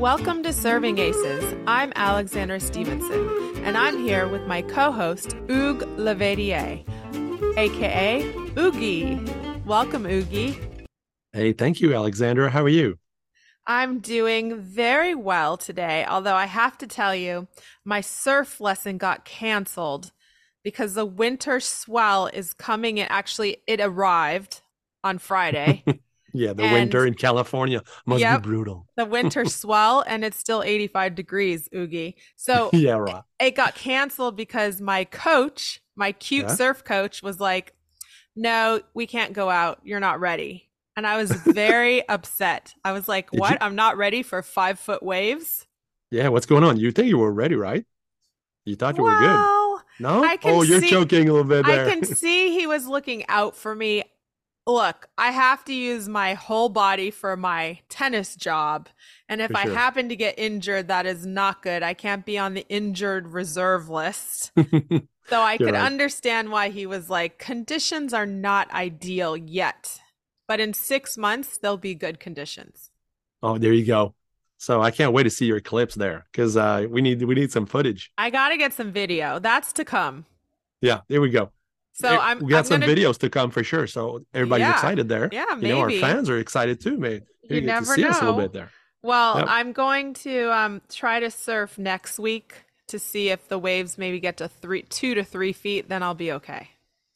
Welcome to Serving Aces. I'm Alexandra Stevenson, and I'm here with my co host, Hugues Laverdière, aka Oogie. Welcome, Oogie. Hey, thank you, Alexandra. How are you? I'm doing very well today, although I have to tell you, my surf lesson got canceled because the winter swell is coming It Actually, it arrived on Friday. yeah, the And- winter in California must Yep. be brutal. the winter swell, and it's still 85 degrees, Oogie. So yeah, right. it got canceled because my coach, my cute Yeah? surf coach, was like, No, we can't go out. You're not ready. And I was very upset. I was like, What? you- I'm not ready for five foot waves. Yeah, what's going on? You think you were ready, right? You thought you were good. No? Oh, you're see- joking a little bit I can see he was looking out for me. Look, I have to use my whole body for my tennis job. And if For I happen to get injured, that is not good. I can't be on the injured reserve list. So I You're could right. understand why he was like, conditions are not ideal yet. But in six months, there'll be good conditions. oh, there you go. So I can't wait to see your clips there because uh, we need we need some footage. I got to get some video. That's to come. Yeah, there we go. So There- I'm, we got I'm some gonna, videos to come for sure. So everybody's Yeah. excited there. Yeah, You know, our maybe. fans are excited too, mate. You get never to see us a little know. bit there. Well, Yep. I'm going to um, try to surf next week to see if the waves maybe get to three, two to three feet. Then I'll be okay.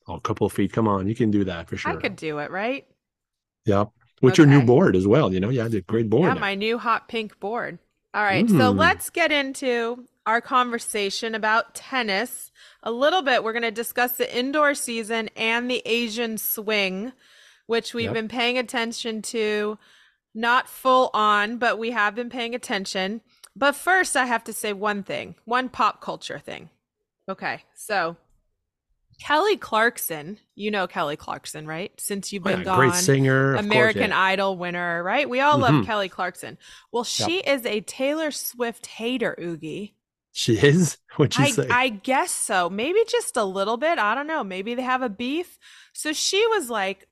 Oh, a couple of feet. Come on, you can do that for sure. I could do it, right? Yep. With your new board as well. You know, you had a great board. Yeah, now. my new hot pink board. All right, so Mm. let's get into our conversation about tennis a little bit. We're going to discuss the indoor season and the Asian swing, which we've Yep. been paying attention to, not full on, but we have been paying attention. But first, I have to say one thing, one pop culture thing. Okay, so Kelly Clarkson, you know Kelly Clarkson, right? Since you've Oh, been yeah, gone. great singer. of course, American yeah. Idol winner, right? We all love Mhm. Kelly Clarkson. Well, she is a Taylor Swift hater, Oogie. She is. What'd you I, say? I guess so. Maybe just a little bit. I don't know. Maybe they have a beef. So she was like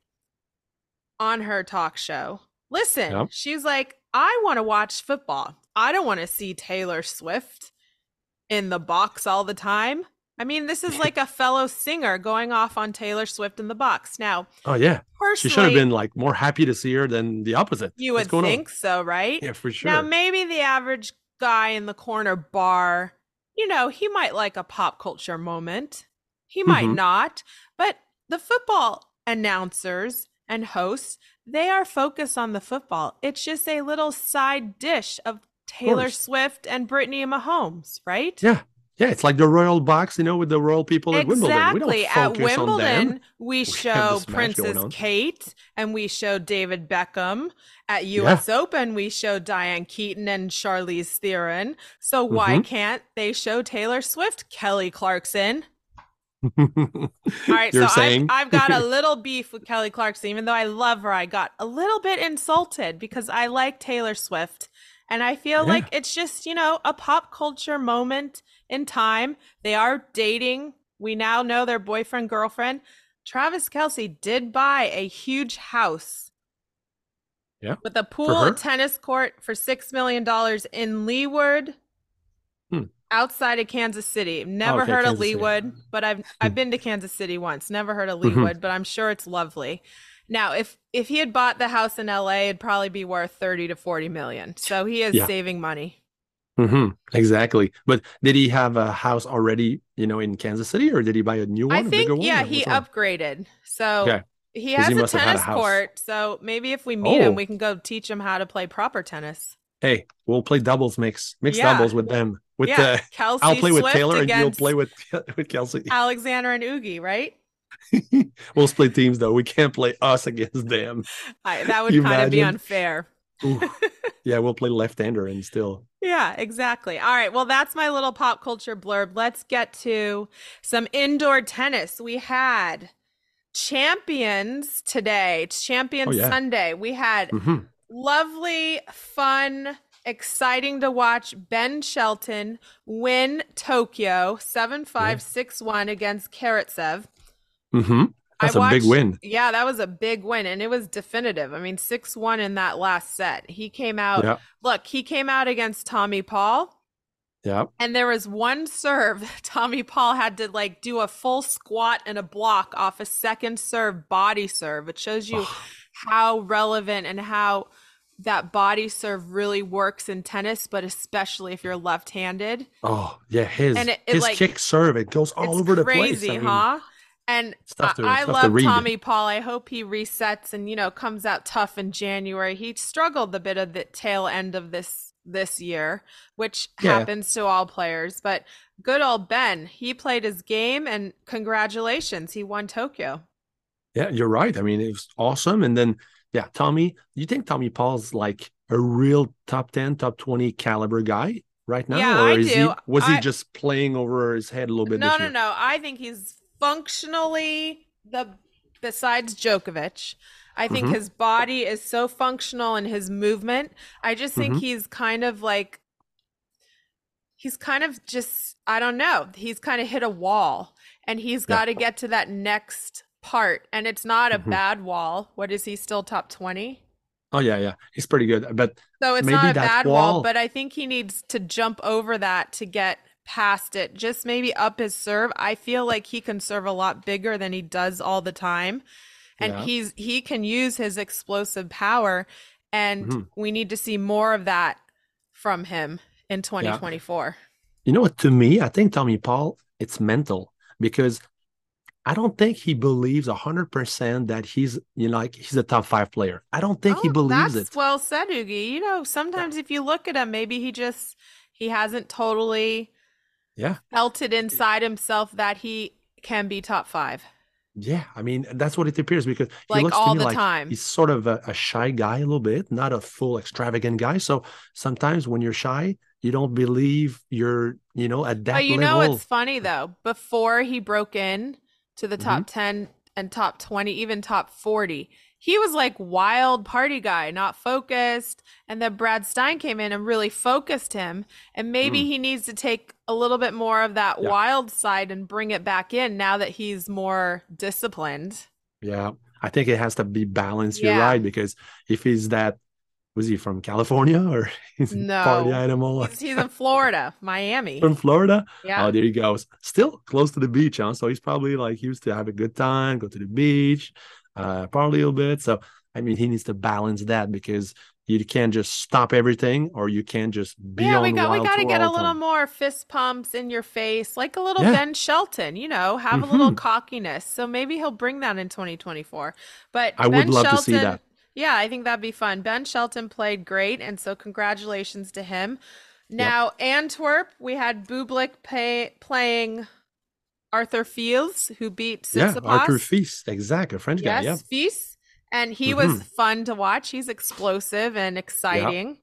on her talk show. Listen, Yep. she's like, I want to watch football. I don't want to see Taylor Swift in the box all the time. I mean, this is like a fellow singer going off on Taylor Swift in the box. Now, oh yeah, she should have been like more happy to see her than the opposite. you would going on? think so, right? Yeah, for sure. Now, maybe the average guy in the corner bar, you know, he might like a pop culture moment. He might Mhm. not. But the football announcers and hosts, they are focused on the football. It's just a little side dish of Taylor course. Swift and Brittany Mahomes, right? yeah, yeah, it's like the royal box, you know, with the royal people at Wimbledon. Exactly. We don't At focus on them. Wimbledon, we have show Princess. Kate and we show David Beckham. At US Open, we show Diane Keaton and Charlize Theron. So why Mhm. can't they show Taylor Swift, Kelly Clarkson? All right, so I've, I've got a little beef with Kelly Clarkson, even though I love her. I got a little bit insulted because I like Taylor Swift. And I feel Yeah. like it's just, you know, a pop culture moment in time. They are dating. We now know their boyfriend, girlfriend. Travis Kelce did buy a huge house. Yeah, With a pool and tennis court for $6 million in Leawood. Hmm. Outside of Kansas City. Never Okay, heard of Kansas City. But I've I've been to Kansas City once. Never heard of Mhm. Leawood, but I'm sure it's lovely. Now, if if he had bought the house in LA, it'd probably be worth 30 to 40 million. So he is Yeah. saving money. hmm Exactly. But did he have a house already, you know, in Kansas City, or did he buy a new one? I think one, yeah, he upgraded. So Okay. he has he a had a tennis court. So maybe if we meet him, Oh. we can go teach him how to play proper tennis. Hey, we'll play doubles mix, mixed Yeah. doubles with them. With yeah, the, Kelce I'll play with Taylor, and you'll play with with Kelce. Alexander and Oogie, right? we'll split teams though. We can't play us against them. I, that would kind of be unfair. Yeah, we'll play left-hander and still. Yeah, exactly. All right. Well, that's my little pop culture blurb. Let's get to some indoor tennis. We had champions today. champions Oh, yeah. Sunday. We had hmm lovely, fun, exciting to watch Ben Shelton win Tokyo 7 5 6 1 against Karatsev. Hmm That's a big win. Yeah, that was a big win, and it was definitive. I mean, six one in that last set. He came out. Yeah. Look, he came out against Tommy Paul. Yeah. And there was one serve Tommy Paul had to like do a full squat and a block off a second serve body serve. It shows you how relevant and how that body serve really works in tennis, but especially if you're left-handed. Oh yeah, his And it- it, his like- kick serve it goes all it's over the crazy, place. I mean, huh? And to- I, I to love read. Tommy Paul. I hope he resets and you know comes out tough in January. He struggled a bit of the tail end of this this year, which Yeah. happens to all players. But good old Ben, he played his game, and congratulations, he won Tokyo. Yeah, you're right. I mean, it was awesome. And then, yeah, Tommy, you think Tommy Paul's like a real top 10, top 20 caliber guy right now? Yeah, or I is he do. was he just playing over his head a little bit No, no, no. I think he's functionally the besides Djokovic. I think Mhm. his body is so functional in his movement. I just think Mhm. he's kind of like he's kind of just I don't know. He's kind of hit a wall and he's got to get to that next part and it's not a Mhm. bad wall. What is he still top 20? Oh yeah, yeah. He's pretty good. But So it's not a bad wall, wall- but I think he needs to jump over that to get past it. Just maybe up his serve. I feel like he can serve a lot bigger than he does all the time. And Yeah. he's he can use his explosive power and Mhm. we need to see more of that from him in 2024. you know what? To me, I think Tommy Paul, it's mental because I don't think he believes hundred percent that he's you know like he's a top five player. I don't think he Oh, believes that's it. well said, Oogie. You know, sometimes if you look at him, maybe he just he hasn't totally Yeah. felt it inside himself that he can be top five. Yeah, I mean that's what it appears because he Like looks to all me the like time. he's sort of a, a shy guy a little bit, not a full extravagant guy. So sometimes when you're shy, you don't believe you're, you know, at that But you level. know what's funny though? Before he broke in to the Mm-hmm. top 10 and top 20, even top 40, he was like wild party guy, not focused. And then Brad Stine came in and really focused him. And maybe Mm. he needs to take a little bit more of that Yeah. wild side and bring it back in now that he's more disciplined. Yeah, I think it has to be balanced. You're right because if he's that, was he from California or he's a party No. animal He's, he's in Florida, Miami. from Florida? Yeah. Oh, there he goes. Still close to the beach, huh? So he's probably like he used to have a good time, go to the beach, uh, party a little bit. So I mean, he needs to balance that because you can't just stop everything, or you can't just be yeah, we got we got to get a little time. more fist pumps in your face, like a little Yeah. Ben Shelton. You know, have a little Mhm. cockiness. So maybe he'll bring that in 2024. But I would Ben love to Shelton, see that. Yeah, I think that'd be fun. Ben Shelton played great, and so congratulations to him. Now Antwerp, we had Bublik pay, playing Arthur Fils, who beat Yeah. Arthur Fils, exact, a French guy. Yes, Yeah, Fils. And he was Mhm. fun to watch. He's explosive and exciting.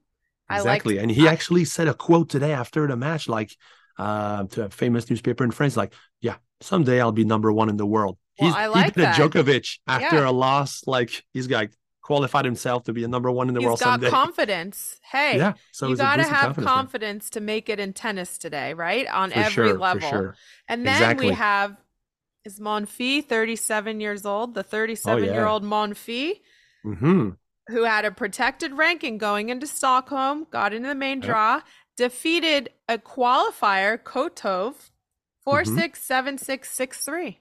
I liked exactly. And he actually said a quote today after the match, like uh, to a famous newspaper in France, like, "Yeah, someday I'll be number one in the world." Well, He's I he like did a that. Djokovic after Yeah. a loss, like he's like qualified himself to be a number one in the He's world got someday. confidence. Hey, yeah, so you got to have confidence confidence to make it in tennis today, right? On for every sure, level. for sure. And then Exactly. we have is Monfils, 37 years old, the 37 Oh, yeah. year old Monfils, hmm who had a protected ranking going into Stockholm, got into the main Yep. draw, defeated a qualifier, Kotov, 4 Mhm. 6 7 6 6 3.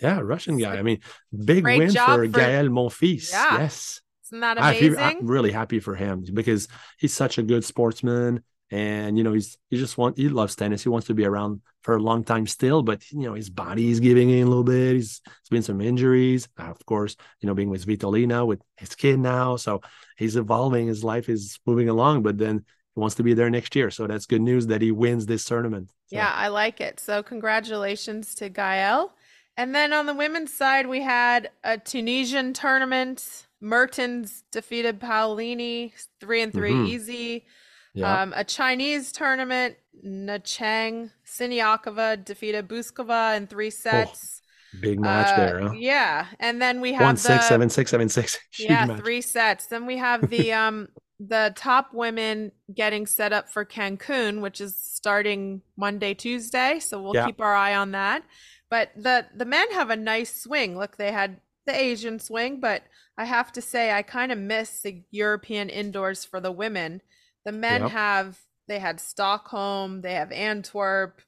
Yeah, Russian guy. I mean, big Great win for for- Gael Monfils. Yeah. Yes. Isn't that I amazing? I'm really happy for him because he's such a good sportsman, and you know he's he just want he loves tennis. He wants to be around for a long time still, but you know his body is giving in a little bit. He's there's been some injuries, of course. You know, being with Svitolina with his kid now, so he's evolving. His life is moving along, but then he wants to be there next year. So that's good news that he wins this tournament. So, Yeah, I like it. So congratulations to Gael. And then on the women's side, we had a Tunisian tournament. Mertens defeated Paolini, three and 3 Mhm. easy. yeah, Um, a Chinese tournament, Nanchang Siniakova defeated Bouzkova in three sets. big match Uh, there. Huh? Yeah, and then we have One the six seven six seven six. Huge yeah, match. three sets. Then we have the um the top women getting set up for Cancun, which is starting Monday, Tuesday. So we'll Yeah. keep our eye on that. But the the men have a nice swing. Look, they had the Asian swing, but I have to say I kind of miss the European indoors for the women. The men Yep. have they had Stockholm, they have Antwerp,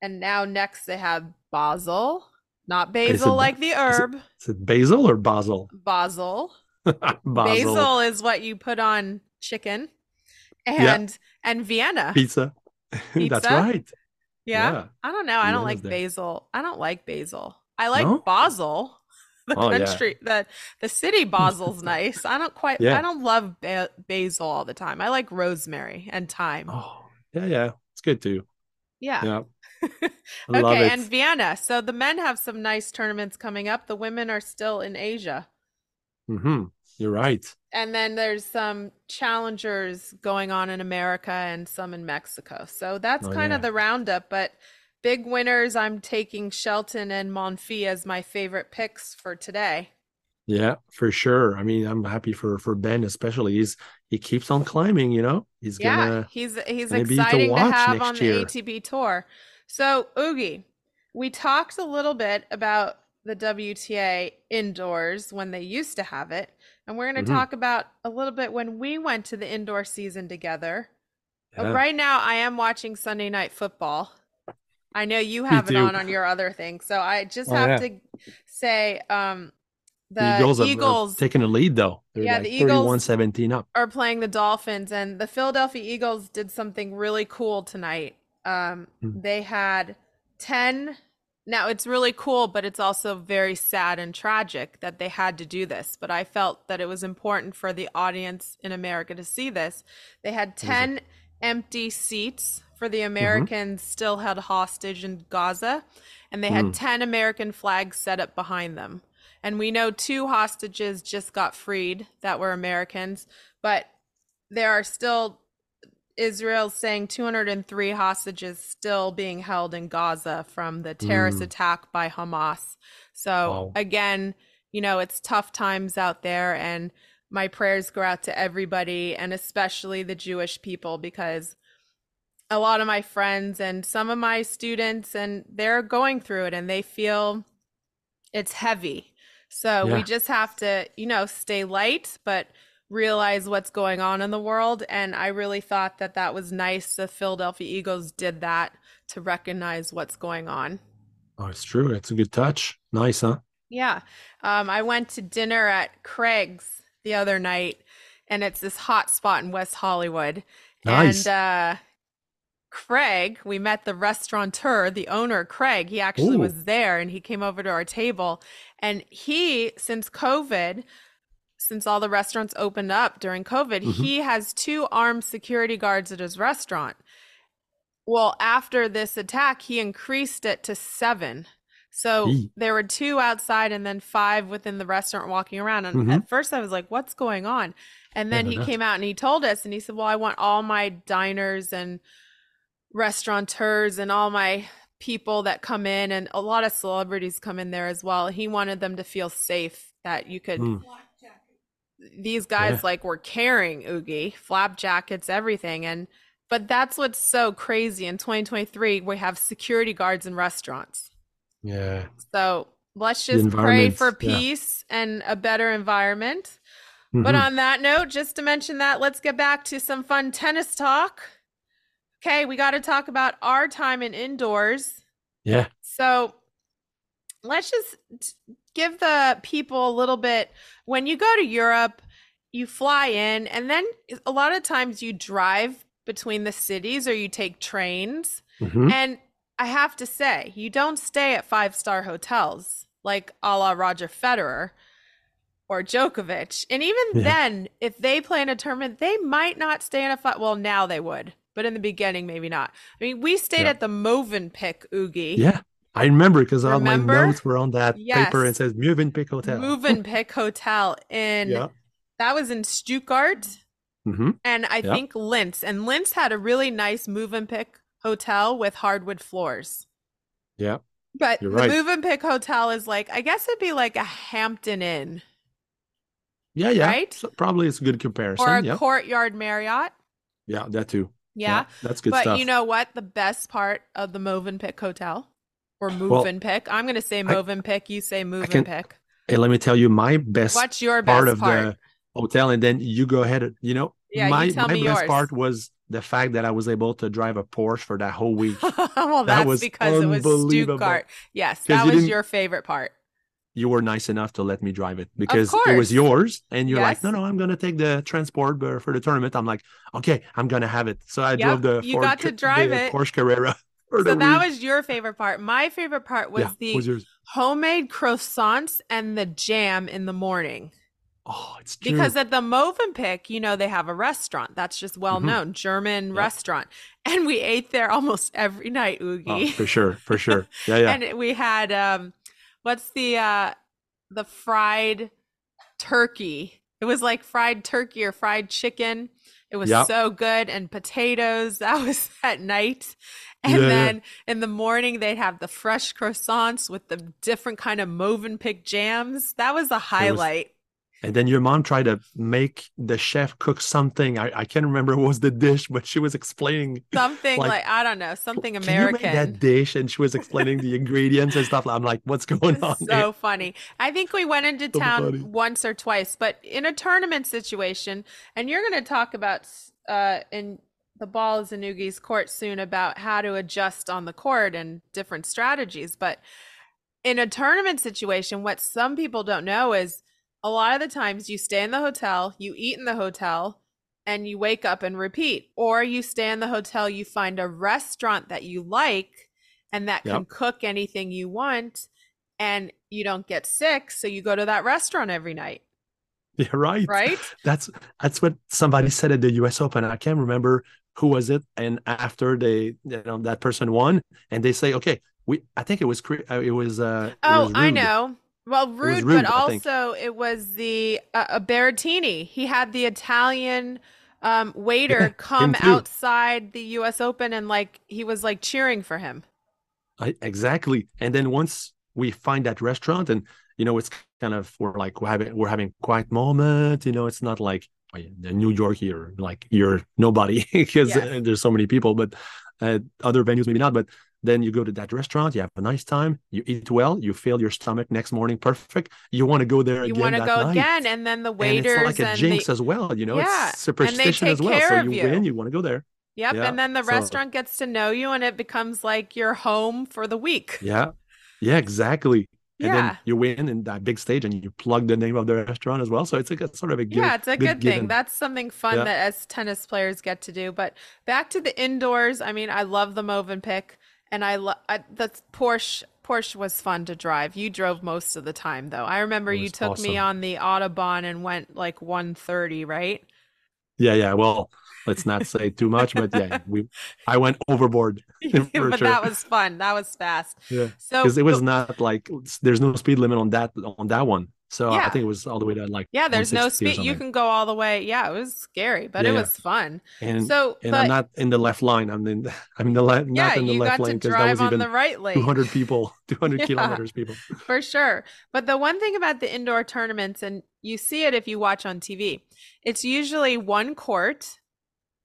and now next they have Basel. Not Is it basil Ba- like the herb. Is it basil or basil? Basel. basil. Basil is what you put on chicken. Yeah. And and Vienna. Pizza. pizza. That's right. Yeah. Yeah. I don't know. I don't like there. basil. I don't like basil. I like No? Basel. The Oh, yeah. country, the the city Basel's nice. I don't quite. Yeah. I don't love ba- basil all the time. I like rosemary and thyme. Oh, yeah, yeah. It's good too. yeah. Yeah. Okay, and Vienna. So the men have some nice tournaments coming up. The women are still in Asia. hmm You're right. And then there's some challengers going on in America and some in Mexico. So that's Oh, kind yeah. of the roundup. But big winners, I'm taking Shelton and Monfils as my favorite picks for today. Yeah, for sure. I mean, I'm happy for for Ben, especially. He's he keeps on climbing. You know, he's Yeah, gonna. he's he's gonna be to exciting to, have on the year. ATP tour. So Oogie, we talked a little bit about the WTA indoors when they used to have it, and we're going to Mhm. talk about a little bit when we went to the indoor season together. Yeah. Right now, I am watching Sunday Night Football. I know you have it on on your other thing, so I just Oh, have yeah. to say, um, the The Eagles, have- Eagles, have taken a lead though. They're Yeah, like the Eagles- 31-17 up. are playing the Dolphins, and the Philadelphia Eagles did something really cool tonight. Um, Hmm. they had 10. Now, it's really cool, but it's also very sad and tragic that they had to do this. But I felt that it was important for the audience in America to see this. They had 10 empty seats for Mm-hmm. the Americans still held hostage in Gaza, and they had Hmm. 10 American flags set up behind them. And we know two hostages just got freed that were Americans, but there are still Israel's saying 203 hostages still being held in Gaza from the terrorist Mm. attack by Hamas. So Wow. again, you know, it's tough times out there and my prayers go out to everybody and especially the Jewish people because a lot of my friends and some of my students and they're going through it and they feel it's heavy. So we just have to, you know, stay light but realize what's going on in the world and I really thought that that was nice the Philadelphia Eagles did that to recognize what's going on. Oh, it's true. It's a good touch. Nice, huh? Yeah. Um, I went to dinner at Craig's the other night, and it's this hot spot in West Hollywood. Nice. And uh, Craig, we met the restaurateur, the owner, Craig. He actually Ooh. was there and he came over to our table. And he, since COVID, since all the restaurants opened up during COVID, Mhm. he has two armed security guards at his restaurant. Well, after this attack, he increased it to seven. So Eee. there were two outside and then five within the restaurant walking around. And Mhm. at first I was like, what's going on? And then Yeah, he came out and he told us, and he said, Well, I want all my diners and restaurateurs and all my people that come in, and a lot of celebrities come in there as well. He wanted them to feel safe that you could. Mm. These guys Yeah. like were carrying Oogie, flap jackets, everything. And but that's what's so crazy. In 2023, we have security guards in restaurants. Yeah. So let's just pray for yeah. peace and a better environment. But Mhm. on that note, just to mention that, let's get back to some fun tennis talk. Okay, we got to talk about our time in indoors. yeah. So let's just give the people a little bit. When you go to Europe, you fly in, and then a lot of times you drive between the cities or you take trains. Mhm. And I have to say, you don't stay at five star hotels like a la Roger Federer or Djokovic. And even Yeah. then, if they play in a tournament, they might not stay in a five. Well, now they would, but in the beginning, maybe not. I mean, we stayed Yeah. at the Movenpick Oogie. Yeah. I remember because all my notes were on that paper and Yes. says Mövenpick Hotel. Movenpick Hotel in Yeah. that was in Stuttgart hmm and I Yeah. think Linz. And Linz had a really nice Movenpick hotel with hardwood floors. Yeah. But You're the right. Movenpick Hotel is like, I guess it'd be like a Hampton Inn Yeah. Yeah. Right? So probably it's a good comparison. or a yeah. Courtyard Marriott. yeah. That too. Yeah. That's good but stuff. you know what? The best part of the Movenpick Hotel or move and pick. I'm going to say move and pick. You say Movenpick. And pick. And let me tell you, my best What's your best part of part? the hotel, and then you go ahead. You know, Yeah, you my tell my me best yours. part was the fact that I was able to drive a Porsche for that whole week. well, That that's was because it was. Stuttgart. Yes, that you was your favorite part. you were nice enough to let me drive it because it was yours and you're like no no i'm gonna take the transport for the tournament i'm like okay i'm gonna have it so i Yep, drove the you Ford got to drive it. porsche carrera So that week. was your favorite part. My favorite part was yeah, the was homemade croissants and the jam in the morning. oh it's true Because at the Movenpick, you know, they have a restaurant. That's just well Mhm. known, German Yep. restaurant. And we ate there almost every night, oh, Oogie. for sure for sure yeah yeah And we had um what's the uh the fried turkey. It was like fried turkey or fried chicken. It was Yep. so good and potatoes. That was at night. And Yeah, yeah. then in the morning they'd have the fresh croissants with the different kind of Movenpick jams. That was the highlight. And then your mom tried to make the chef cook something i, I can't remember what was the dish but she was explaining Something Like, like, I don't know, something Can you make that dish and she was explaining the ingredients and stuff i'm like what's going on was here? so funny. I think we went into So town funny. once or twice, but in a tournament situation, and you're going to talk about uh, in the ball is in court soon about how to adjust on the court and different strategies. But in a tournament situation, what some people don't know is a lot of the times you stay in the hotel, you eat in the hotel, and you wake up and repeat, or you stay in the hotel, you find a restaurant that you like and that can cook anything you want and you don't get sick so you go to that restaurant every night yeah right right That's that's what somebody said at the U.S. Open. I can't remember who was it. And after they, you know, that person won, and they say, okay, we. I think it was uh, it was. uh it oh was i know well rude, Rude, but I think. also it was the uh, uh, Berrettini. he had the italian um waiter Yeah, come outside the us open and like he was like cheering for him I, exactly. And then once we find that restaurant, and you know, it's kind of we're like we're having we're having quiet moment. You know, it's not like oh, yeah, the New York here, like you're nobody because Yes. there's so many people. But uh, other venues maybe not. But then you go to that restaurant, you have a nice time, you eat well, you fill your stomach next morning perfect. You want to go there you again. want to go night. again and then the and waiters it's like a and jinx the as well, you know. Yeah, It's superstition as well. So you, you. win, you want to go there. yep Yeah, and then the so- restaurant gets to know you and it becomes like your home for the week Yeah, yeah, exactly. And Yeah. then you win in that big stage, and you plug the name of the restaurant as well. So it's like a sort of a give, yeah, it's a good, give thing. and- That's something fun Yeah. that as tennis players get to do. But back to the indoors. I mean, I love the Movenpick, and I love the Porsche. Porsche was fun to drive. You drove most of the time, though. I remember you took me on the Autobahn and went like 130, right? yeah, yeah. Well, let's not say too much, but yeah, we I went overboard but sure. that was fun. That was fast. Yeah, So because it was not like there's no speed limit on that on that one. So Yeah. I think it was all the way down like yeah, there's no speed. You can go all the way. Yeah, it was scary, but Yeah, it was fun. and so, and but I'm not in the left line. I'm in the I'm in the left yeah, not in the you left got to lane because that drive was on even the right lane. 200 people, 200 Yeah. kilometers people. For sure. But the one thing about the indoor tournaments, and you see it if you watch on TV, it's usually one court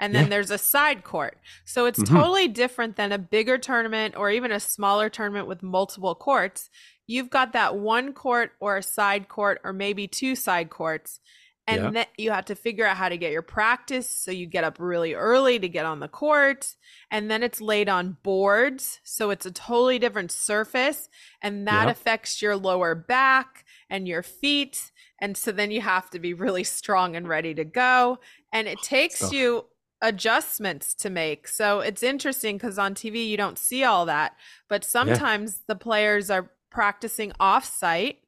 and then Yeah. there's a side court. So it's Mhm. totally different than a bigger tournament or even a smaller tournament with multiple courts. You've got that one court or a side court or maybe two side courts. And Yeah. then you have to figure out how to get your practice. So you get up really early to get on the court. And then it's laid on boards. So it's a totally different surface. And that Yep. affects your lower back and your feet. And so then you have to be really strong and ready to go. And it takes Stuff. you adjustments to make. So it's interesting because on TV you don't see all that. But sometimes the players are practicing off site.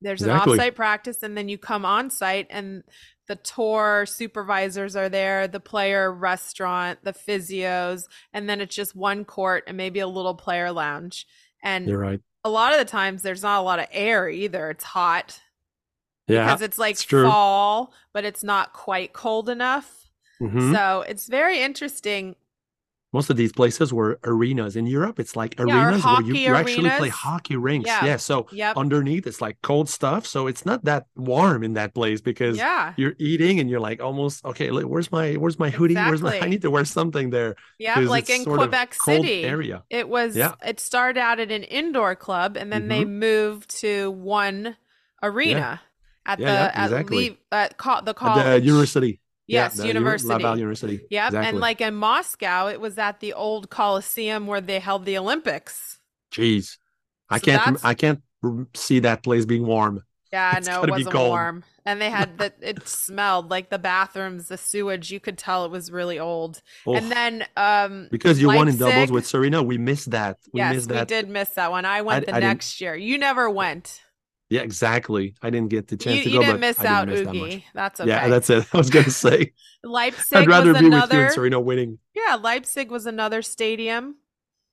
There's Exactly. an off site practice, and then you come on site and the tour supervisors are there, the player restaurant, the physios, and then it's just one court and maybe a little player lounge. And You're right. a lot of the times there's not a lot of air either. It's hot Yeah. because it's like it's fall, but it's not quite cold enough. Mhm. So it's very interesting most of these places were arenas in Europe. It's like Yeah, arenas where you, you actually play hockey rinks. Yeah. Yeah. So Yep. underneath it's like cold stuff. So it's not that warm in that place because Yeah. you're eating and you're like almost okay. Where's my where's my hoodie? Where's my? I need to wear something there. Yeah, Like in Quebec City. area. It was Yeah. it started out at an indoor club and then they moved to one arena at Yeah, the yeah, at, exactly. Le- at co- the At college. the university. Yes, yeah, university. Laval University. Yep. Exactly. And like in Moscow, it was at the old Coliseum where they held the Olympics. Jeez, I So can't. that's- I can't see that place being warm. Yeah, It's no, it wasn't warm. And they had the it smelled like the bathrooms, the sewage, you could tell it was really old. Oh, And then um because you won in doubles with Serena, we missed that. We yes, missed we did miss that one. I went the I didn't- next year. You never went. Yeah, exactly. I didn't get the chance You, to you go, didn't but miss I didn't out, miss that. Oogie. That's okay. Yeah, that's it. I was gonna say Leipzig I'd rather was be with you another. and Serena winning. Yeah, Leipzig was another stadium.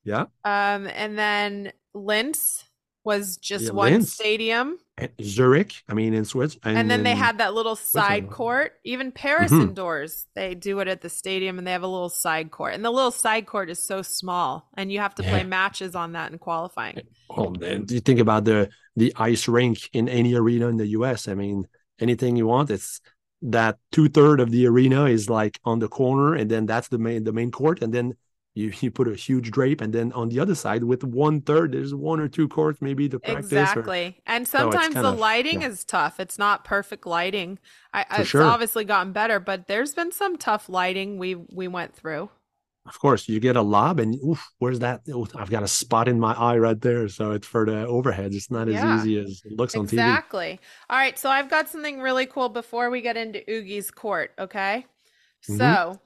Yeah, Um, and then Linz was just Yeah, one Linz. stadium. Zurich. I mean, in Switzerland. And, then they had that little side court. Even Paris Mhm. indoors, they do it at the stadium and they have a little side court. And the little side court is so small and you have to play Yeah. matches on that in qualifying. Oh, man. Do you think about the the ice rink in any arena in the U.S.? I mean, anything you want. It's that two third of the arena is like on the corner, and then that's the main the main court, and then you you put a huge drape, and then on the other side with one third, there's one or two courts maybe to practice. or- Exactly. And sometimes kind the of- lighting yeah. is tough. It's not perfect lighting. I, For it's sure. obviously gotten better, but there's been some tough lighting we we went through. of course, you get a lob, and oof, where's that? Oof, I've got a spot in my eye right there, so it's for the overhead. It's not as easy as it looks on TV. Exactly. All right, so I've got something really cool before we get into Oogie's court, okay? Mhm. So,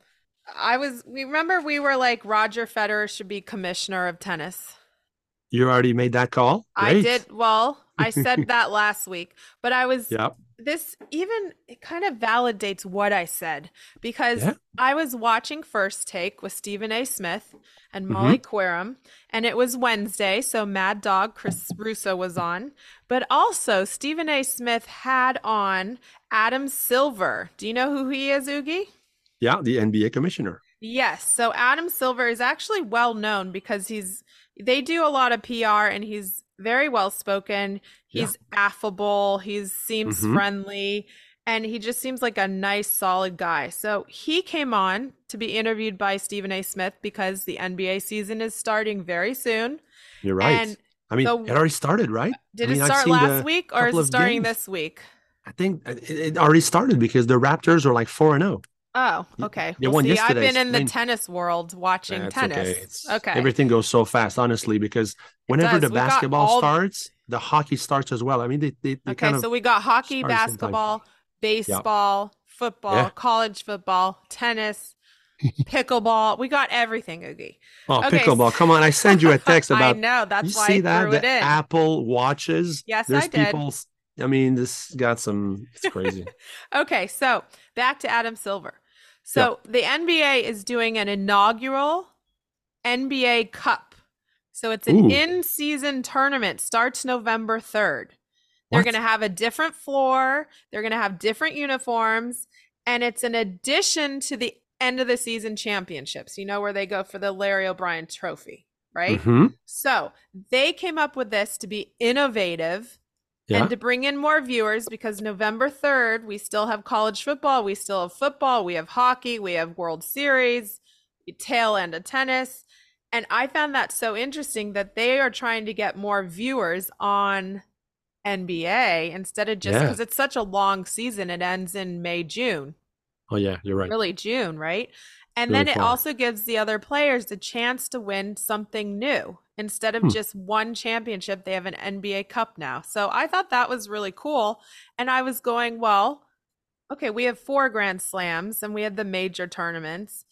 I was we remember we were like Roger Federer should be commissioner of tennis. You already made that call. I did well, I said that last week, but I was Yep. this even it kind of validates what I said because Yeah. I was watching First Take with Stephen A. Smith and Mm-hmm. Molly Qerim, and it was Wednesday, so Mad Dog Chris Russo was on, but also Stephen A. Smith had on Adam Silver. Do you know who he is, Oogie? Yeah, the NBA commissioner. Yes. So Adam Silver is actually well known because he's they do a lot of PR and he's very well spoken. Yeah. He's affable, he seems Mhm. friendly, and he just seems like a nice solid guy. So he came on to be interviewed by Stephen A. Smith because the NBA season is starting very soon. You're right. And I mean, the- it already started, right? did I mean, it start last week or is it starting games. this week? I think it, it already started because the Raptors are like four and zero. Oh, okay. Well, see, I've been in the I mean- tennis world watching tennis. okay. Okay. Everything goes so fast, honestly, because whenever the We basketball starts, the hockey starts as well. I mean, they they, they Okay, kind of so we got hockey, start at the same time. basketball, baseball, football, Yeah. college football, tennis, pickleball. We got everything, Oogie. oh okay, pickleball. Come on, I send you a text about. I know that's you why see I that the. Apple watches. Yes, There's I did. people. I mean, this got some. It's crazy. Okay, so back to Adam Silver. So the NBA is doing an inaugural NBA Cup. So it's an Ooh. in-season tournament. Starts November 3rd. They're going to have a different floor. They're going to have different uniforms. And it's an addition to the end of the season championships, you know, where they go for the Larry O'Brien trophy, right? Mhm. So they came up with this to be innovative Yeah. and to bring in more viewers because November 3rd, we still have college football, we still have football, we have hockey, we have World Series, tail end of tennis. And I found that so interesting that they are trying to get more viewers on NBA instead of just Yeah. because it's such a long season. It ends in May, June oh yeah, you're right. really June, right? And Really then it far. also gives the other players the chance to win something new. Instead of Hmm. just one championship, they have an NBA Cup now. So I thought that was really cool. And I was going, well, okay, we have four Grand Slams and we have the major tournaments.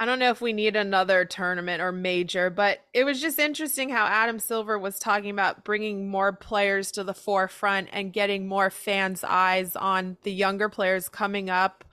I don't know if we need another tournament or major, but it was just interesting how Adam Silver was talking about bringing more players to the forefront and getting more fans' eyes on the younger players coming up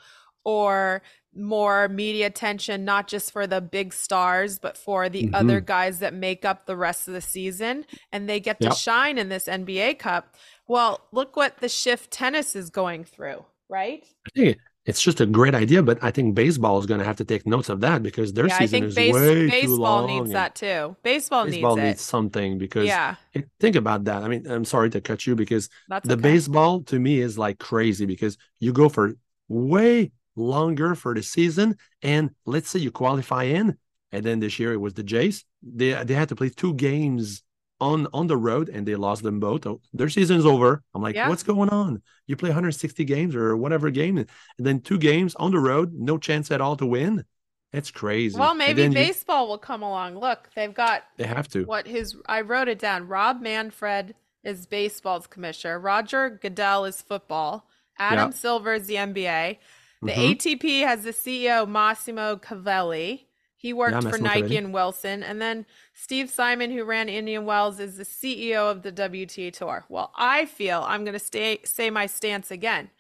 or more media attention, not just for the big stars, but for the Mm-hmm. other guys that make up the rest of the season. And they get to shine in this NBA Cup. Well, look what the shift tennis is going through, right? I think it's just a great idea, but I think baseball is going to have to take notes of that because their Yeah, season is base, way too baseball long. needs that too. Baseball, baseball needs needs something because Yeah, it- think about that. I mean, I'm sorry to cut you because that's the okay. baseball to me is like crazy because you go for way longer for the season, and let's say you qualify in, and then this year it was the Jays. They they had to play two games on on the road and they lost them both. Oh, Their season's over. I'm like, Yeah. what's going on? You play 160 games or whatever game, and then two games on the road, no chance at all to win. It's crazy. Well, maybe then you- baseball will come along. Look, they've got they have to. what his I wrote it down. Rob Manfred is baseball's commissioner. Roger Goodell is football. Adam Yeah. Silver is the NBA. The Mhm. ATP has the CEO Massimo Calvelli. He worked for Nike and Wilson. And then Steve Simon, who ran Indian Wells, is the CEO of the WTA Tour. Well, I feel I'm going to stay say my stance again.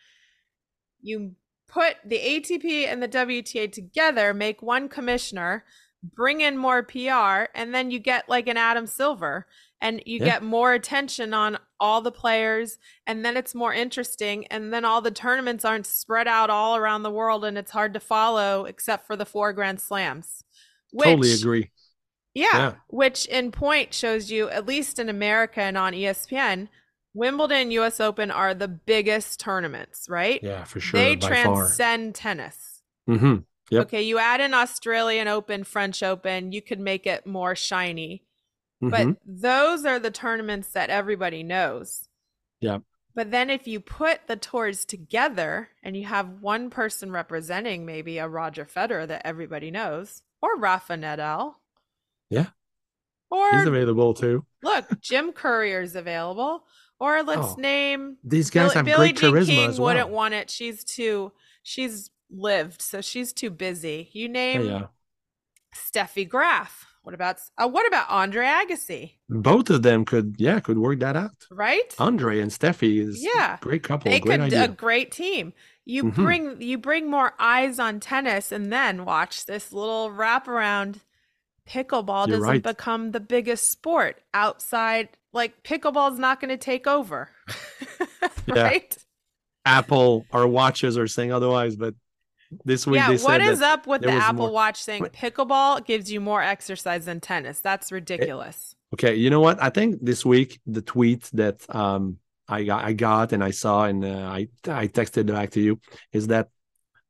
You put the ATP and the WTA together, make one commissioner, bring in more PR, and then you get like an Adam Silver and you Yeah. get more attention on all the players and then it's more interesting and then all the tournaments aren't spread out all around the world and it's hard to follow except for the four grand slams. totally agree. yeah, Yeah. which in point shows you, at least in America and on ESPN, Wimbledon, US Open are the biggest tournaments, right? Yeah, for sure. they by far. transcend tennis. hmm Yep. Okay, you add an Australian Open, French Open, you could make it more shiny. But Mhm. those are the tournaments that everybody knows. Yep. But then if you put the tours together and you have one person representing maybe a Roger Federer that everybody knows, or Rafa Nadal. Yeah. Or he's available too. look, Jim Courier's available. Or let's Oh, name These guys Billie, have Billie great Jean charisma King as wouldn't want it. She's too she's lived, so she's too busy. You Yeah, name yeah. Steffi Graf. What about uh, what about Andre Agassi? Both of them could, yeah, could work that out. Right? Andre and Steffi is Yeah. great couple, they great could a great team. You Mhm. bring you bring more eyes on tennis, and then watch this little wraparound. Pickleball You're doesn't right. become the biggest sport outside. Like pickleball's not going to take over, Yeah. right? Apple, our watches are saying otherwise, but this week yeah. What is up with the Apple more- Watch saying pickleball gives you more exercise than tennis? That's ridiculous. Okay, you know what? I think this week the tweet that um I got, I got and I saw and uh, I I texted back to you is that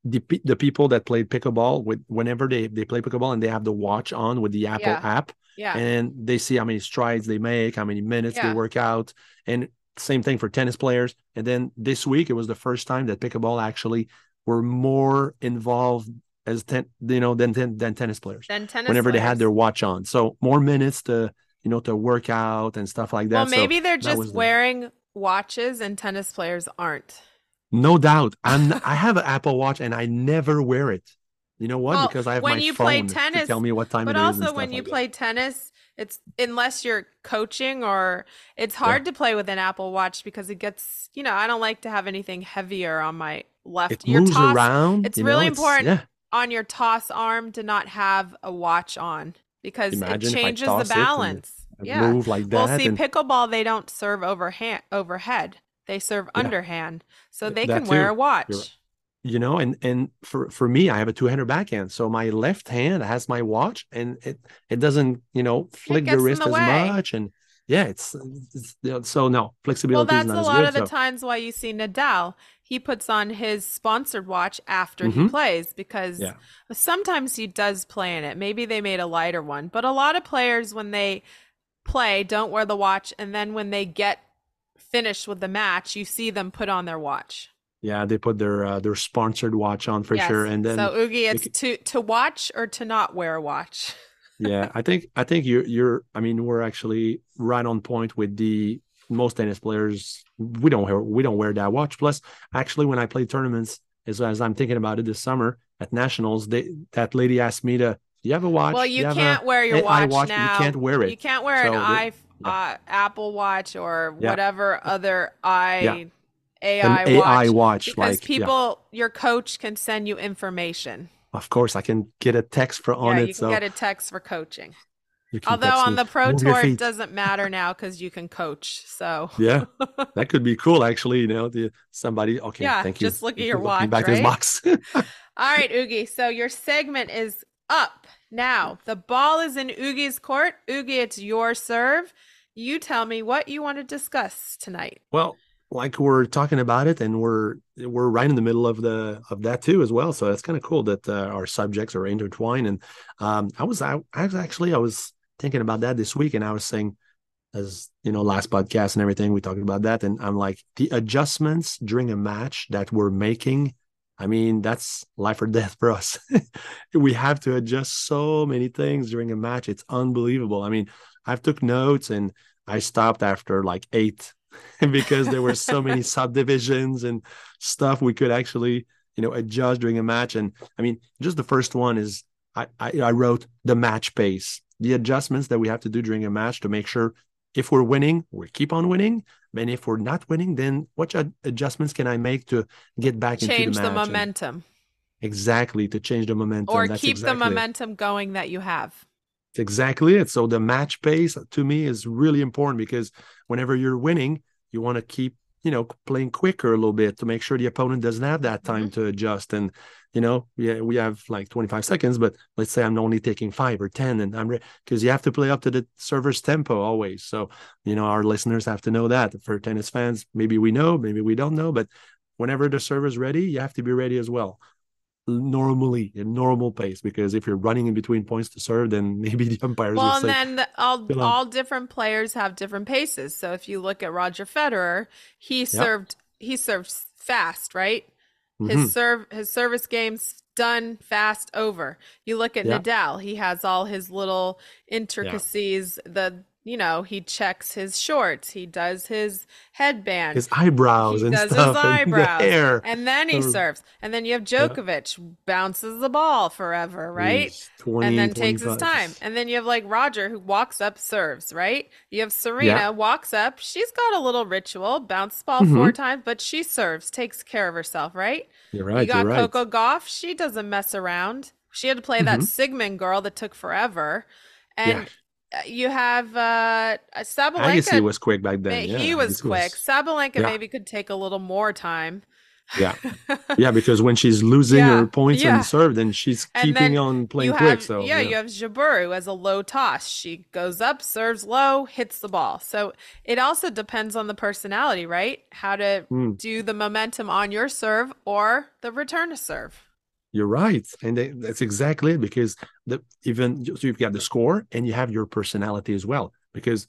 the the people that play pickleball with whenever they they play pickleball and they have the watch on with the Apple Yeah. app yeah. and they see how many strides they make, how many minutes Yeah. they work out, and same thing for tennis players. And then this week it was the first time that pickleball actually were more involved as ten you know than than, than tennis players then tennis. whenever they had their watch on. So more minutes to you know to work out and stuff like that. Well, So maybe they're that was just the- wearing watches and tennis players aren't. no doubt. I'm I have an Apple Watch and I never wear it. You know what? Well, because I have when my you phone play to tell me what time But it is. and also when you like that. play tennis, it's unless you're coaching or it's hard to play with an Apple Watch because it gets, you know, I don't like to have anything heavier on my left. it your moves toss around. it's you know, really important Yeah, on your toss arm to not have a watch on because Imagine it changes the balance. Yeah. move like that. Well, see, and pickleball they don't serve overhand overhead. They serve Yeah. underhand, so they that can wear a watch. You're- you know, and and for for me, I have a two-hander backhand, so my left hand has my watch, and it it doesn't you know flick the wrist the as much, and yeah, it's, it's you know, so no flexibility. Well, that's a lot good. of the so- times why you see Nadal. He puts on his sponsored watch after he Mhm. plays because Yeah. sometimes he does play in it. Maybe they made a lighter one, but a lot of players when they play don't wear the watch, and then when they get finished with the match, you see them put on their watch. Yeah, they put their uh, their sponsored watch on for Yes. sure, and then so Oogie, it's c- to to watch or to not wear a watch. Yeah, I think I think you're you're. I mean, we're actually right on point with the most tennis players. We don't wear we don't wear that watch. Plus, actually, when I play tournaments, as as I'm thinking about it this summer at nationals, they that lady asked me to. Do you have a watch? Well, Do you can't a, wear your watch iWatch, but now. You can't wear it. You can't wear an i yeah. uh, Apple Watch or Yeah. whatever other i Yeah. AI An AI watch watch, because like yeah. people, your coach can send you information. Of course, I can get a text for on yeah, it. you can so get a text for coaching. Although on me, the pro tour, it doesn't matter now because you can coach. So Yeah, that could be cool. Actually, you know, the somebody. Okay, Yeah, thank you. just look at your you looking watch, Back to his right? box. All right, Oogie. So your segment is up now. The ball is in Oogie's court. Oogie, it's your serve. You tell me what you want to discuss tonight. well, like we're talking about it, and we're we're right in the middle of the of that too as well. So that's kind of cool that uh, our subjects are intertwined. And um, I was I, I was actually I was thinking about that this week, and I was saying, as you know, last podcast and everything, we talked about that, and I'm like the adjustments during a match that we're making. I mean, that's life or death for us. we have to adjust so many things during a match. It's unbelievable. I mean, I've took notes and I stopped after like eight because there were so many subdivisions and stuff we could actually, you know, adjust during a match. And I mean, just the first one is I, I, I wrote the match pace, the adjustments that we have to do during a match to make sure if we're winning, we keep on winning. And if we're not winning, then what ad- adjustments can I make to get back Change into the the match? And momentum exactly to change the momentum. or That's keep exactly the it. momentum going that you have. It's exactly it. So the match pace to me is really important because whenever you're winning, you want to keep, you know, playing quicker a little bit to make sure the opponent doesn't have that mm-hmm. time to adjust. And, you know, yeah, we have like 25 seconds, but let's say I'm only taking five or 10 and I'm because you have to play up to the server's tempo always. So, you know, our listeners have to know that for tennis fans, maybe we know, maybe we don't know, but whenever the server's ready, you have to be ready as well normally a normal pace because if you're running in between points to serve then maybe the umpires Well, and say then the- all all different players have different paces. So if you look at Roger Federer, he served he served fast, right? "Mhm, His serve his service game's done fast over. You look at Yeah. Nadal, he has all his little intricacies, the you know, he checks his shorts, he does his headband. his eyebrows he and does stuff his and eyebrows, the hair and then he serves. And then you have Djokovic bounces the ball forever, right? 20, and then takes his time. And then you have like Roger who walks up, serves, right? You have Serena Yeah. walks up. She's got a little ritual, bounce ball four Mhm. times, but she serves, takes care of herself, right? you're right you got right Coco Gauff. She doesn't mess around. She had to play that Mhm. Siegemund girl that took forever. And yeah you have uh Sabalenka. Agassi was quick back then yeah he was quick. Sabalenka yeah. maybe could take a little more time. yeah yeah because when she's losing Yeah, her points yeah. and serve then she's And keeping then on playing you quick so yeah, you have Jabeur who has a low toss. She goes up, serves low, hits the ball. So it also depends on the personality, right? How to Mm. do the momentum on your serve or the return to serve. You're right, and they, that's exactly it. Because the even so you've got the score, and you have your personality as well. Because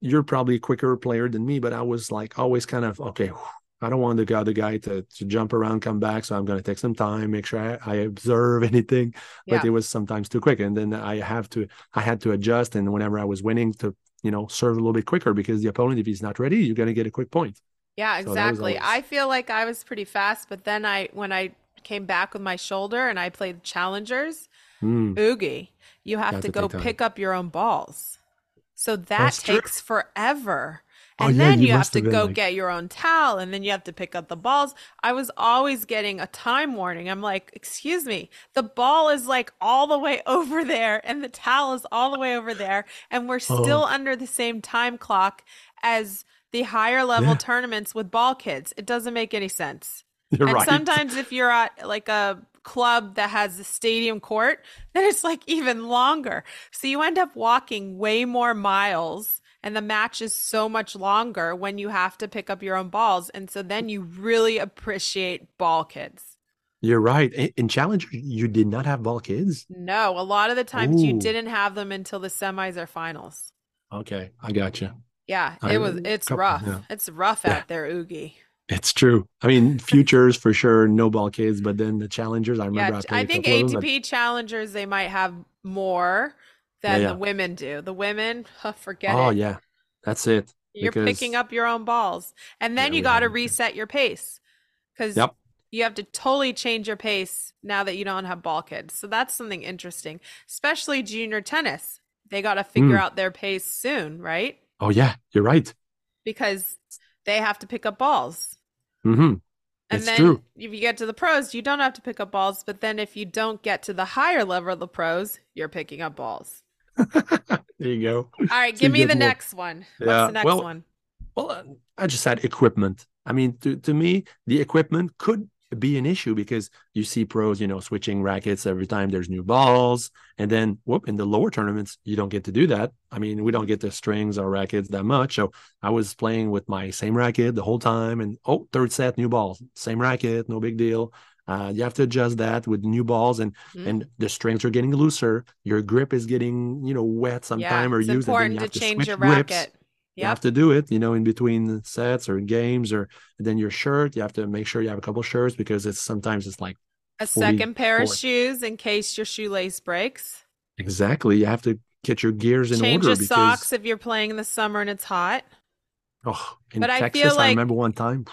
you're probably a quicker player than me, but I was like always kind of okay. I don't want the other guy to to jump around, come back, so I'm going to take some time, make sure I, I observe anything. But it was sometimes too quick, and then I have to I had to adjust. And whenever I was winning, to you know serve a little bit quicker because the opponent, if he's not ready, you're going to get a quick point. Yeah, So exactly. always- I feel like I was pretty fast, but then I when I came back with my shoulder and I played challengers, Mm, Ougi, you have to to go pick up your own balls. So that That's true. takes forever. Oh, And yeah, then you you, have to have go like- get your own towel and then you have to pick up the balls. I was always getting a time warning. I'm like, excuse me, the ball is like all the way over there and the towel is all the way over there. And we're Oh. still under the same time clock as the higher level Yeah. tournaments with ball kids. It doesn't make any sense. you're and right. sometimes if you're at like a club that has a stadium court, then it's like even longer. So you end up walking way more miles and the match is so much longer when you have to pick up your own balls. And so then you really appreciate ball kids. You're right. In, Challenger, you did not have ball kids. No, a lot of the times you didn't have them until the semis or finals. Okay, I got you. Yeah, I- it was it's couple- rough. yeah. It's rough Yeah. out there, Ougi. It's true. I mean, futures for sure, no ball kids, but then the challengers, I remember. Yeah, I, I think of them, ATP challengers they might have more than Yeah, the women do. The women, forget Oh it. yeah, that's it. You're because- picking up your own balls. And then Yeah, you got to reset your pace because Yep. you have to totally change your pace now that you don't have ball kids. So that's something interesting, especially junior tennis. They got to figure Mm. out their pace soon, right? Oh yeah, you're right. Because they have to pick up balls. Mm-hmm. And It's then true. if you get to the pros, you don't have to pick up balls. But then if you don't get to the higher level of the pros, you're picking up balls. there you go. All right, give me the next one. What's Yeah, the next well- one? Well, I just said equipment. I mean, to, to me, the equipment could be an issue because you see pros, you know, switching rackets every time there's new balls. And then, whoop, in the lower tournaments, you don't get to do that. I mean, we don't get the strings or rackets that much. So I was playing with my same racket the whole time. And oh, third set, new balls, same racket, no big deal. Uh, you have to adjust that with new balls and Mhm. and the strings are getting looser. Your grip is getting, you know, wet sometime yeah, or it's used. and then important you to have to change your grips racket. You have to do it, you know, in between sets or games, or then your shirt. You have to make sure you have a couple shirts because it's sometimes it's like A 40 second pair of shoes in case your shoelace breaks. exactly you have to get your gears in Change order your because socks if you're playing in the summer and it's hot. oh, in But I Texas, I, like- remember one time,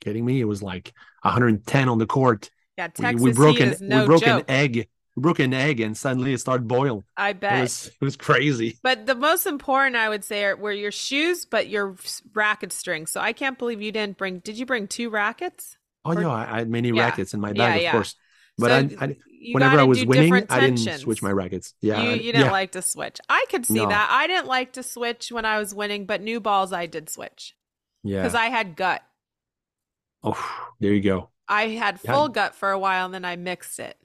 kidding me, it was like 110 on the court. Yeah, We, Texas we broke heat an is no we broke joke. an egg, broke an egg, and suddenly it started boiling. I It bet. was it was crazy. But the most important, I would say, are, were your shoes, but your racket strings. So I can't believe you didn't bring. Did you bring two rackets? Oh Or- yeah, I, I had many Yeah. rackets in my Yeah, bag, of yeah. course. But So I, I whenever I was winning, I didn't switch my rackets. Yeah, you you didn't yeah. like to switch. I could see No. that. I didn't like to switch when I was winning, but new balls I did switch yeah. because I had gut. Oh, there you go. I had Yeah. full gut for a while, and then I mixed it.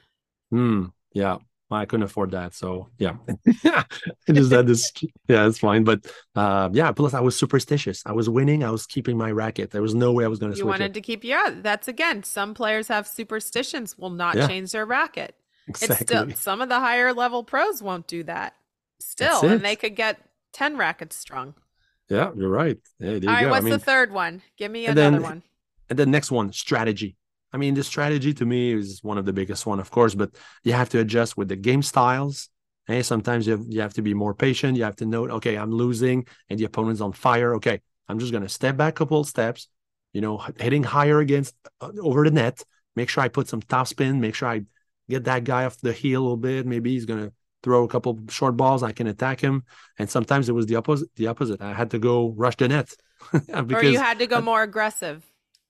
Hmm. Yeah. I couldn't afford that. So yeah. Just this. Yeah, it's fine. But uh, yeah, plus I was superstitious. I was winning. I was keeping my racket. There was no way I was going to You wanted it. to keep yeah. That's again. Some players have superstitions. Will not Yeah. change their racket. Exactly. It's still some of the higher level pros won't do that. Still, and they could get ten rackets strung. yeah, you're right. You All right, go. what's I mean, the third one? Give me another then- one. and the next one, strategy. I mean, the strategy to me is one of the biggest one, of course, but you have to adjust with the game styles. Hey, sometimes you have, you have to be more patient. You have to know, okay, I'm losing and the opponent's on fire. Okay, I'm just gonna step back a couple steps, you know, hitting higher against uh, over the net. Make sure I put some top spin. Make sure I get that guy off the heel a little bit. Maybe he's gonna throw a couple short balls. I can attack him. And sometimes it was the opposite. The opposite. I had to go rush the net because Or you had to go I- more aggressive.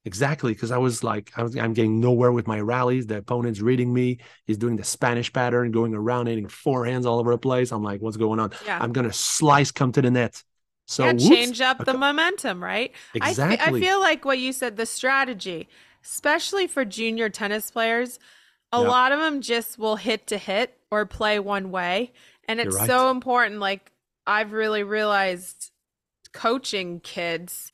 Exactly, because I was like, I was, I'm getting nowhere with my rallies. The opponent's reading me. He's doing the Spanish pattern, going around, hitting forehands all over the place. I'm like, what's going on? Yeah. I'm gonna slice, come to the net. So yeah, change up the momentum, right? I Exactly. I, feel like what you said, the strategy, especially for junior tennis players, a Yeah. lot of them just will hit to hit or play one way. And it's right. so important. Like, I've really realized coaching kids,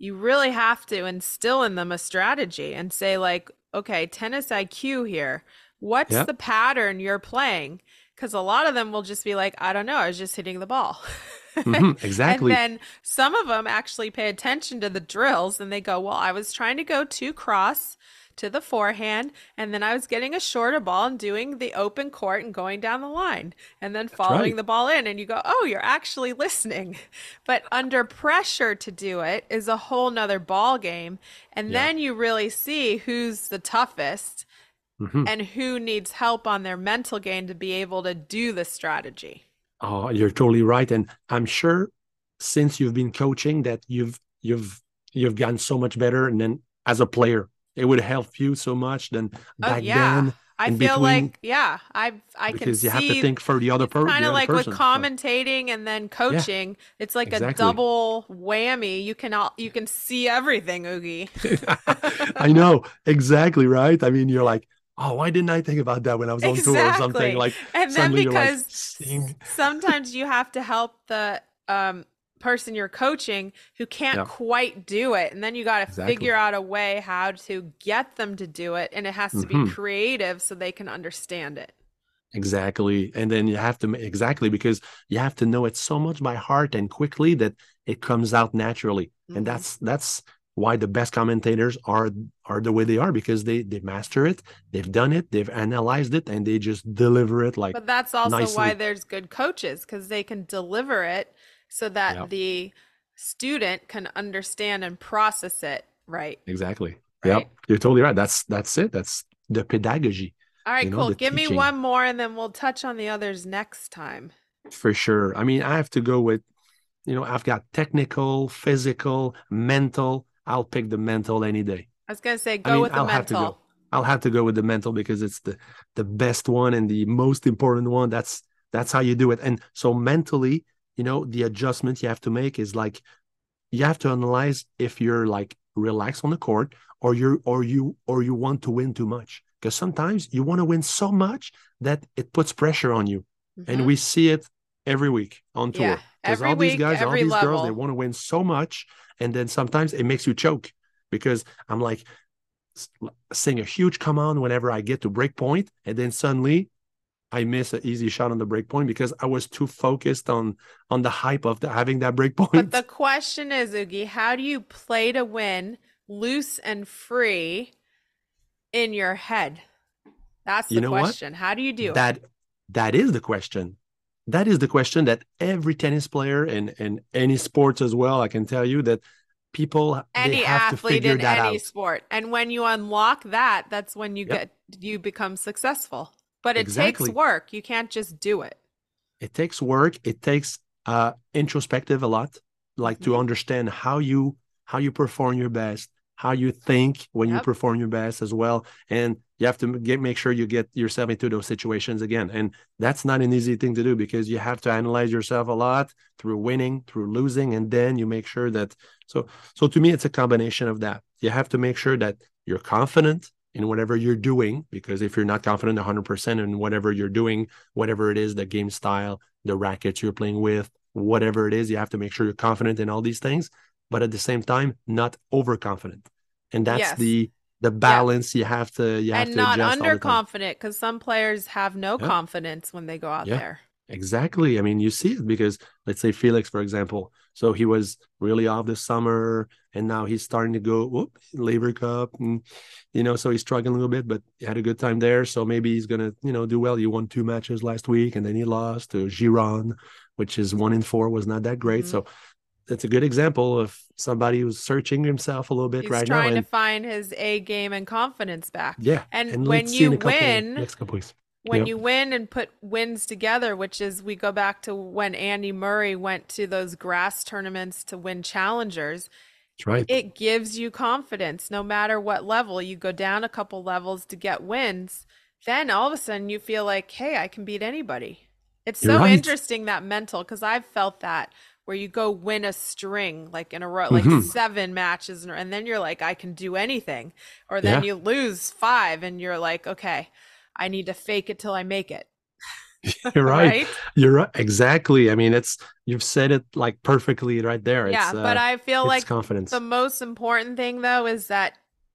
you really have to instill in them a strategy and say, like, okay, tennis IQ here. What's Yeah. the pattern you're playing? Because a lot of them will just be like, I don't know, I was just hitting the ball. Mhm, exactly. And then some of them actually pay attention to the drills and they go, Well, I was trying to go two cross to the forehand, and then I was getting a shorter ball and doing the open court and going down the line and then following right. the ball in. And you go, Oh, you're actually listening. But under pressure to do it is a whole nother ball game. And Yeah. then you really see who's the toughest Mhm. and who needs help on their mental game to be able to do the strategy. Oh, you're totally right. And I'm sure since you've been coaching that you've you've you've gotten so much better. And then as a player, it would help you so much than Oh, back yeah. then. I feel between- like yeah, I I can Because you have to think for the other, per- kind of like person. with so- commentating and then coaching. It's like a double whammy. You can all you can see everything, Ougi. I know exactly right. I mean, you're like, oh, why didn't I think about that when I was on tour or something? Like, And then you're like, because sometimes you have to help the um person you're coaching who can't Yeah. quite do it and then you got to Exactly. figure out a way how to get them to do it and it has to Mhm. be creative so they can understand it exactly, and then you have to exactly because you have to know it so much by heart and quickly that it comes out naturally, Mhm. and that's that's why the best commentators are are the way they are because they they master it, they've done it, they've analyzed it, and they just deliver it like But that's also why there's good coaches because they can deliver it so that Yep. the student can understand and process it right. exactly. Right. Yep, you're totally right. That's that's it. That's the pedagogy. All right, You know, cool. Give me one more and then we'll touch on the others next time. For sure. I mean, I have to go with, you know, I've got technical, physical, mental. I'll pick the mental any day. I was going to say go mean, with the I'll have to go. mental. I'll have to go with the mental because it's the the best one and the most important one. That's that's how you do it. And so mentally, you know, the adjustment you have to make is like you have to analyze if you're like relaxed on the court or you're or you or you want to win too much because sometimes you want to win so much that it puts pressure on you mm-hmm. and we see it every week on tour because yeah, all these guys all these level. girls they want to win so much and then sometimes it makes you choke because i'm like saying a huge command whenever i get to break point and then suddenly I miss an easy shot on the break point because I was too focused on on the hype of the, having that break point. But the question is, Ougi, how do you play to win, loose and free, in your head? That's the you know question. What? How do you do that? It? That is the question. That is the question that every tennis player and and any sports as well. I can tell you that people any athlete in any out. sport, and when you unlock that, that's when you yep. get you become successful. But it exactly. takes work. You can't just do it. It takes work. It takes uh introspective a lot, like mm-hmm. to understand how you how you perform your best, how you think when yep. you perform your best as well. And you have to get make sure you get yourself into those situations again. And that's not an easy thing to do because you have to analyze yourself a lot through winning, through losing, and then you make sure that so so to me it's a combination of that. You have to make sure that you're confident in whatever you're doing because if you're not confident 100% in whatever you're doing whatever it is the game style the rackets you're playing with whatever it is you have to make sure you're confident in all these things but at the same time not overconfident and that's yes. the the balance yeah. you have to you have to and to not underconfident because some players have no yeah. confidence when they go out yeah. there exactly i mean you see it because let's say felix for example so he was really off this summer, and now he's starting to go whoop, Laver Cup, and you know, so he's struggling a little bit, but he had a good time there. So maybe he's gonna, you know, do well. He won two matches last week, and then he lost to Giron, which is one in four, was not that great. Mm-hmm. So that's a good example of somebody who's searching himself a little bit He's right now. He's trying to find his A game and confidence back. Yeah. And, and when you couple, win, next couple weeks when yep. you win and put wins together, which is we go back to when Andy Murray went to those grass tournaments to win challengers. That's right. It gives you confidence no matter what level. You go down a couple levels to get wins. Then all of a sudden you feel like, hey, I can beat anybody. It's You're so right. interesting that mental because I've felt that where you go win a string like in a row, like mm-hmm. seven matches, and then you're like, I can do anything. Or then yeah. you lose five and you're like, okay, I need to fake it till I make it. You're right. right. You're right. Exactly. I mean, it's you've said it like perfectly right there. It's, yeah, but uh, I feel like confidence. The most important thing though is that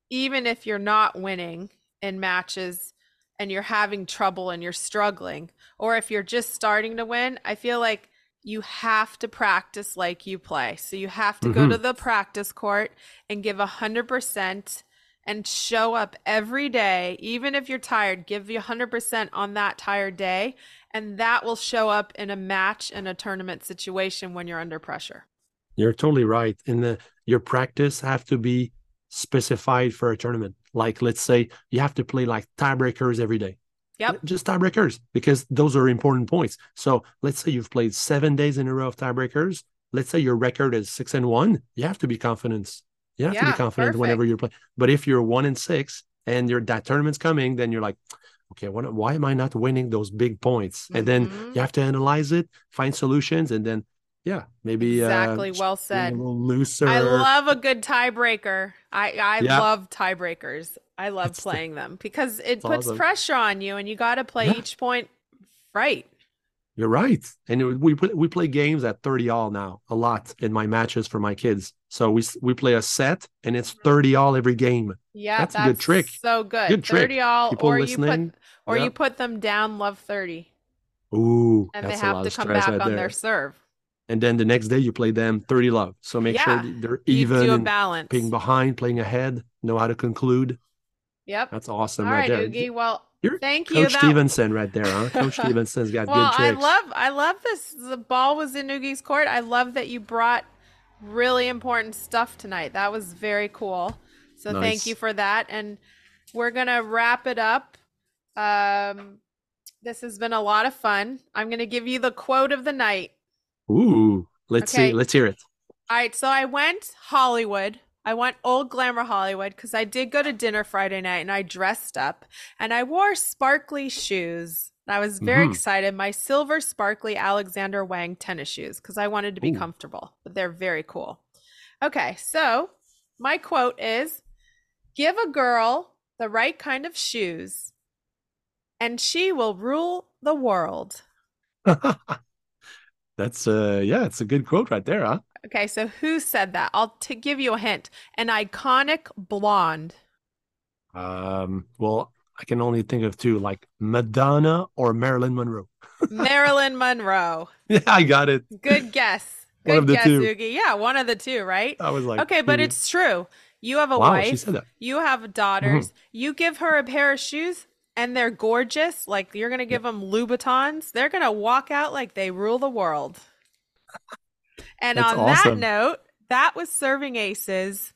even if you're not winning in matches and you're having trouble and you're struggling, or if you're just starting to win, I feel like you have to practice like you play. So you have to mm-hmm. go to the practice court and give a hundred percent and show up every day, even if you're tired, give you 100% on that tired day. And that will show up in a match and a tournament situation when you're under pressure. You're totally right. And the your practice have to be specified for a tournament. Like let's say you have to play like tiebreakers every day. Yep. Just tiebreakers because those are important points. So let's say you've played seven days in a row of tiebreakers. Let's say your record is six and one. You have to be confident you have yeah, to be confident perfect. whenever you're playing. But if you're one in six and your that tournament's coming, then you're like, okay, what, why am I not winning those big points? Mm-hmm. And then mm-hmm. you have to analyze it, find solutions, and then yeah, maybe uh, exactly. Uh, well said. looser. I love a good tiebreaker. I I yeah. love tiebreakers. I love it's playing the, them because it puts awesome. pressure on you, and you got to play yeah. each point right. You're right. And we we play games at 30 all now, a lot in my matches for my kids. So we we play a set and it's mm-hmm. 30 all every game. Yeah, that's, that's a good trick. So good. Good 30 trick. all People or listening, you put or you put them down love 30. Ooh, and they have to come back right on there. their serve. And then the next day you play them 30 love. So make yeah. sure they're even you balance. Being behind, playing ahead, know how to conclude. Yep. That's awesome all right, right there. Ougi. Well, you're Thank Coach you. Coach Stevenson right there, huh? Coach Stevenson's got well, good tricks. I love I love this. The ball was in Ougi's court. I love that you brought really important stuff tonight. That was very cool. So nice. thank you for that. And we're gonna wrap it up. Um this has been a lot of fun. I'm gonna give you the quote of the night. Ooh, let's okay. see. Let's hear it. All right, so I went Hollywood I went old glamour Hollywood because I did go to dinner Friday night and I dressed up and I wore sparkly shoes I was very Mhm. excited. My silver sparkly Alexander Wang tennis shoes because I wanted to be Ooh. comfortable, but they're very cool. Okay, so my quote is Give a girl the right kind of shoes, and she will rule the world. That's uh yeah, it's a good quote right there, huh? Okay, so who said that? I'll t- give you a hint. An iconic blonde. Um, well, I can only think of two, like Madonna or Marilyn Monroe. Marilyn Monroe. Yeah, I got it. Good guess. Good One of the guess, two. Ougi. Yeah, one of the two, right? I was like, Okay, but hmm. it's true. You have a wow, wife. she said that. You have daughters. Mm-hmm. You give her a pair of shoes and they're gorgeous. Like you're going to give them Louboutins. They're going to walk out like they rule the world. And That's on awesome. that note, that was Serving Aces.